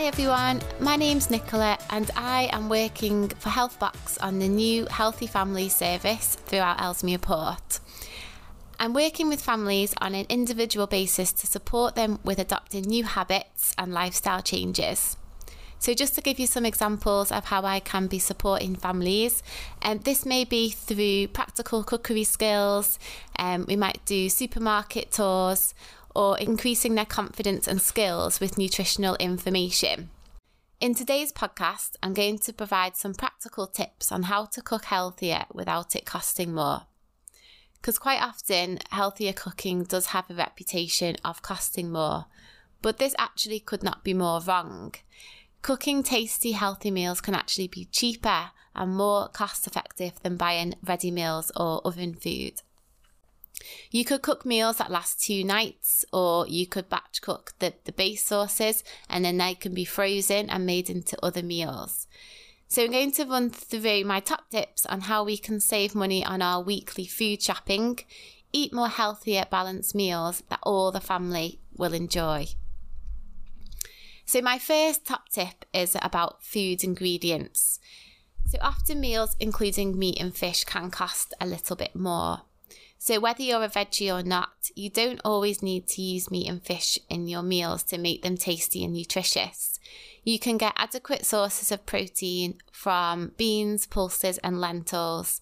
Hi everyone, my name's Nicola and I am working for Healthbox on the new Healthy Family service throughout Ellesmere Port. I'm working with families on an individual basis to support them with adopting new habits and lifestyle changes. So, just to give you some examples of how I can be supporting families, um, this may be through practical cookery skills, um, we might do supermarket tours, or increasing their confidence and skills with nutritional information. In today's podcast, I'm going to provide some practical tips on how to cook healthier without it costing more. Because quite often, healthier cooking does have a reputation of costing more, but this actually could not be more wrong. Cooking tasty, healthy meals can actually be cheaper and more cost effective than buying ready meals or oven food. You could cook meals that last two nights, or you could batch cook the, the base sauces and then they can be frozen and made into other meals. So, I'm going to run through my top tips on how we can save money on our weekly food shopping, eat more healthier, balanced meals that all the family will enjoy. So, my first top tip is about food ingredients. So, often meals, including meat and fish, can cost a little bit more. So, whether you're a veggie or not, you don't always need to use meat and fish in your meals to make them tasty and nutritious. You can get adequate sources of protein from beans, pulses, and lentils,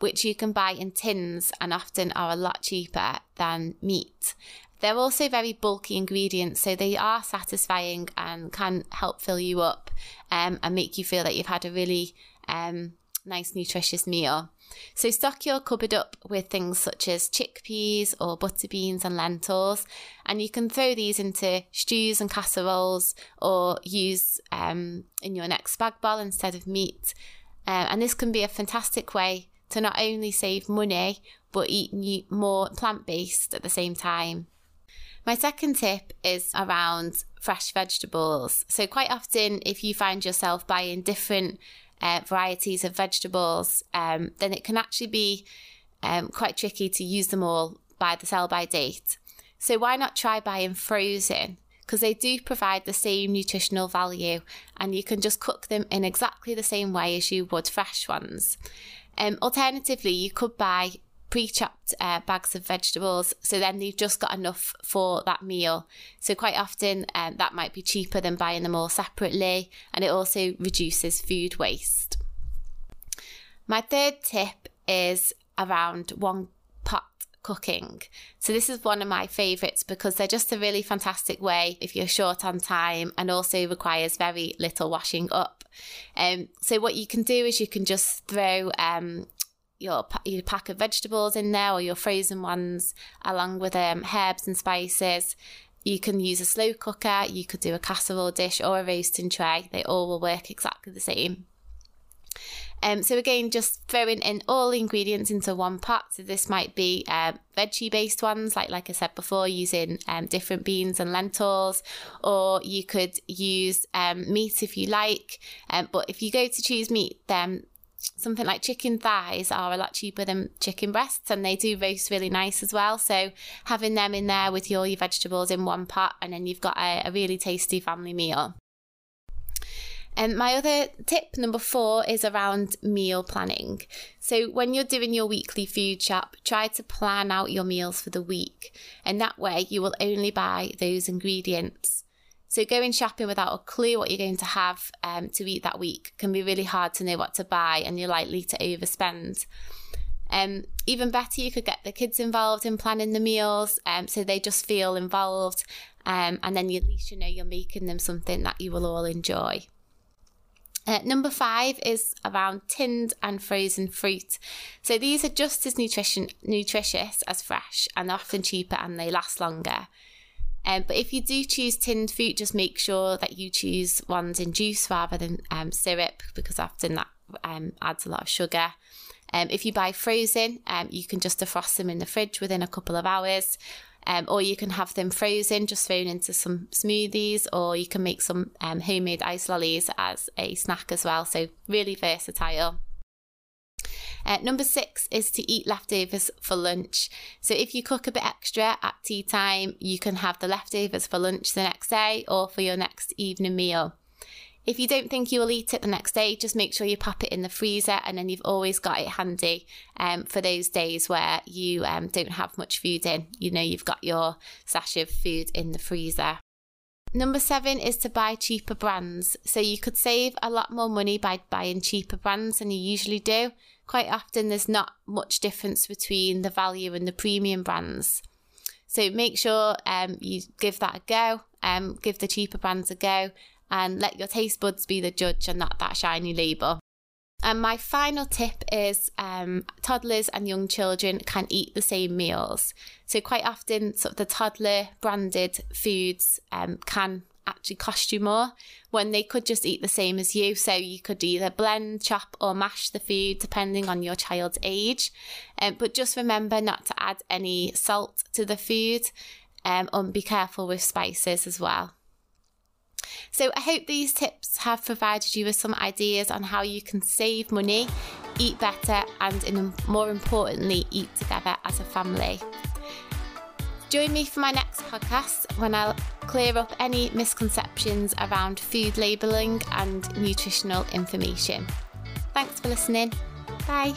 which you can buy in tins and often are a lot cheaper than meat. They're also very bulky ingredients, so they are satisfying and can help fill you up um, and make you feel that you've had a really um, nice, nutritious meal. So, stock your cupboard up with things such as chickpeas or butter beans and lentils, and you can throw these into stews and casseroles or use um, in your next spag bol instead of meat. Uh, and this can be a fantastic way to not only save money but eat more plant based at the same time. My second tip is around fresh vegetables. So, quite often, if you find yourself buying different uh, varieties of vegetables, um, then it can actually be um, quite tricky to use them all by the sell by date. So why not try buying frozen? Because they do provide the same nutritional value and you can just cook them in exactly the same way as you would fresh ones. Um, alternatively, you could buy pre-chopped uh, bags of vegetables so then you've just got enough for that meal so quite often um, that might be cheaper than buying them all separately and it also reduces food waste my third tip is around one pot cooking. So, this is one of my favourites because they're just a really fantastic way if you're short on time and also requires very little washing up. Um, so, what you can do is you can just throw um, your, your pack of vegetables in there or your frozen ones, along with um, herbs and spices. You can use a slow cooker, you could do a casserole dish or a roasting tray. They all will work exactly the same. Um, so again, just throwing in all the ingredients into one pot. So this might be uh, veggie based ones, like like I said before, using um, different beans and lentils, or you could use um, meat if you like. Um, but if you go to choose meat, then something like chicken thighs are a lot cheaper than chicken breasts and they do roast really nice as well. So having them in there with all your vegetables in one pot and then you've got a, a really tasty family meal. And my other tip number four is around meal planning. So, when you're doing your weekly food shop, try to plan out your meals for the week. And that way, you will only buy those ingredients so going shopping without a clue what you're going to have um, to eat that week can be really hard to know what to buy, and you're likely to overspend. Um, even better, you could get the kids involved in planning the meals, um, so they just feel involved, um, and then you, at least you know you're making them something that you will all enjoy. Uh, number five is around tinned and frozen fruit. So these are just as nutrition nutritious as fresh, and they're often cheaper, and they last longer. Um, but if you do choose tinned fruit, just make sure that you choose ones in juice rather than um, syrup because often that um, adds a lot of sugar. Um, if you buy frozen, um, you can just defrost them in the fridge within a couple of hours. Um, or you can have them frozen, just thrown into some smoothies, or you can make some homemade ice lollies as a snack as well. So, really versatile. Uh, number six is to eat leftovers for lunch. So if you cook a bit extra at tea time, you can have the leftovers for lunch the next day or for your next evening meal. If you don't think you will eat it the next day, just make sure you pop it in the freezer and then you've always got it handy um, for those days where you um, don't have much food in. You know, you've got your sash of food in the freezer. Number seven is to buy cheaper brands. So you could save a lot more money by buying cheaper brands than you usually do. Quite often, there's not much difference between the value and the premium brands. So make sure um, you give that a go, um, give the cheaper brands a go, and let your taste buds be the judge and not that shiny label. And my final tip is um, toddlers and young children can eat the same meals. So quite often, sort of the toddler branded foods um, can actually cost you more when they could just eat the same as you. So you could either blend, chop, or mash the food depending on your child's age. Um, but just remember not to add any salt to the food um, and be careful with spices as well. So I hope these tips have provided you with some ideas on how you can save money, eat better, and in, more importantly, eat together as a family. Join me for my next podcast when I'll clear up any misconceptions around food labelling and nutritional information. Thanks for listening. Bye.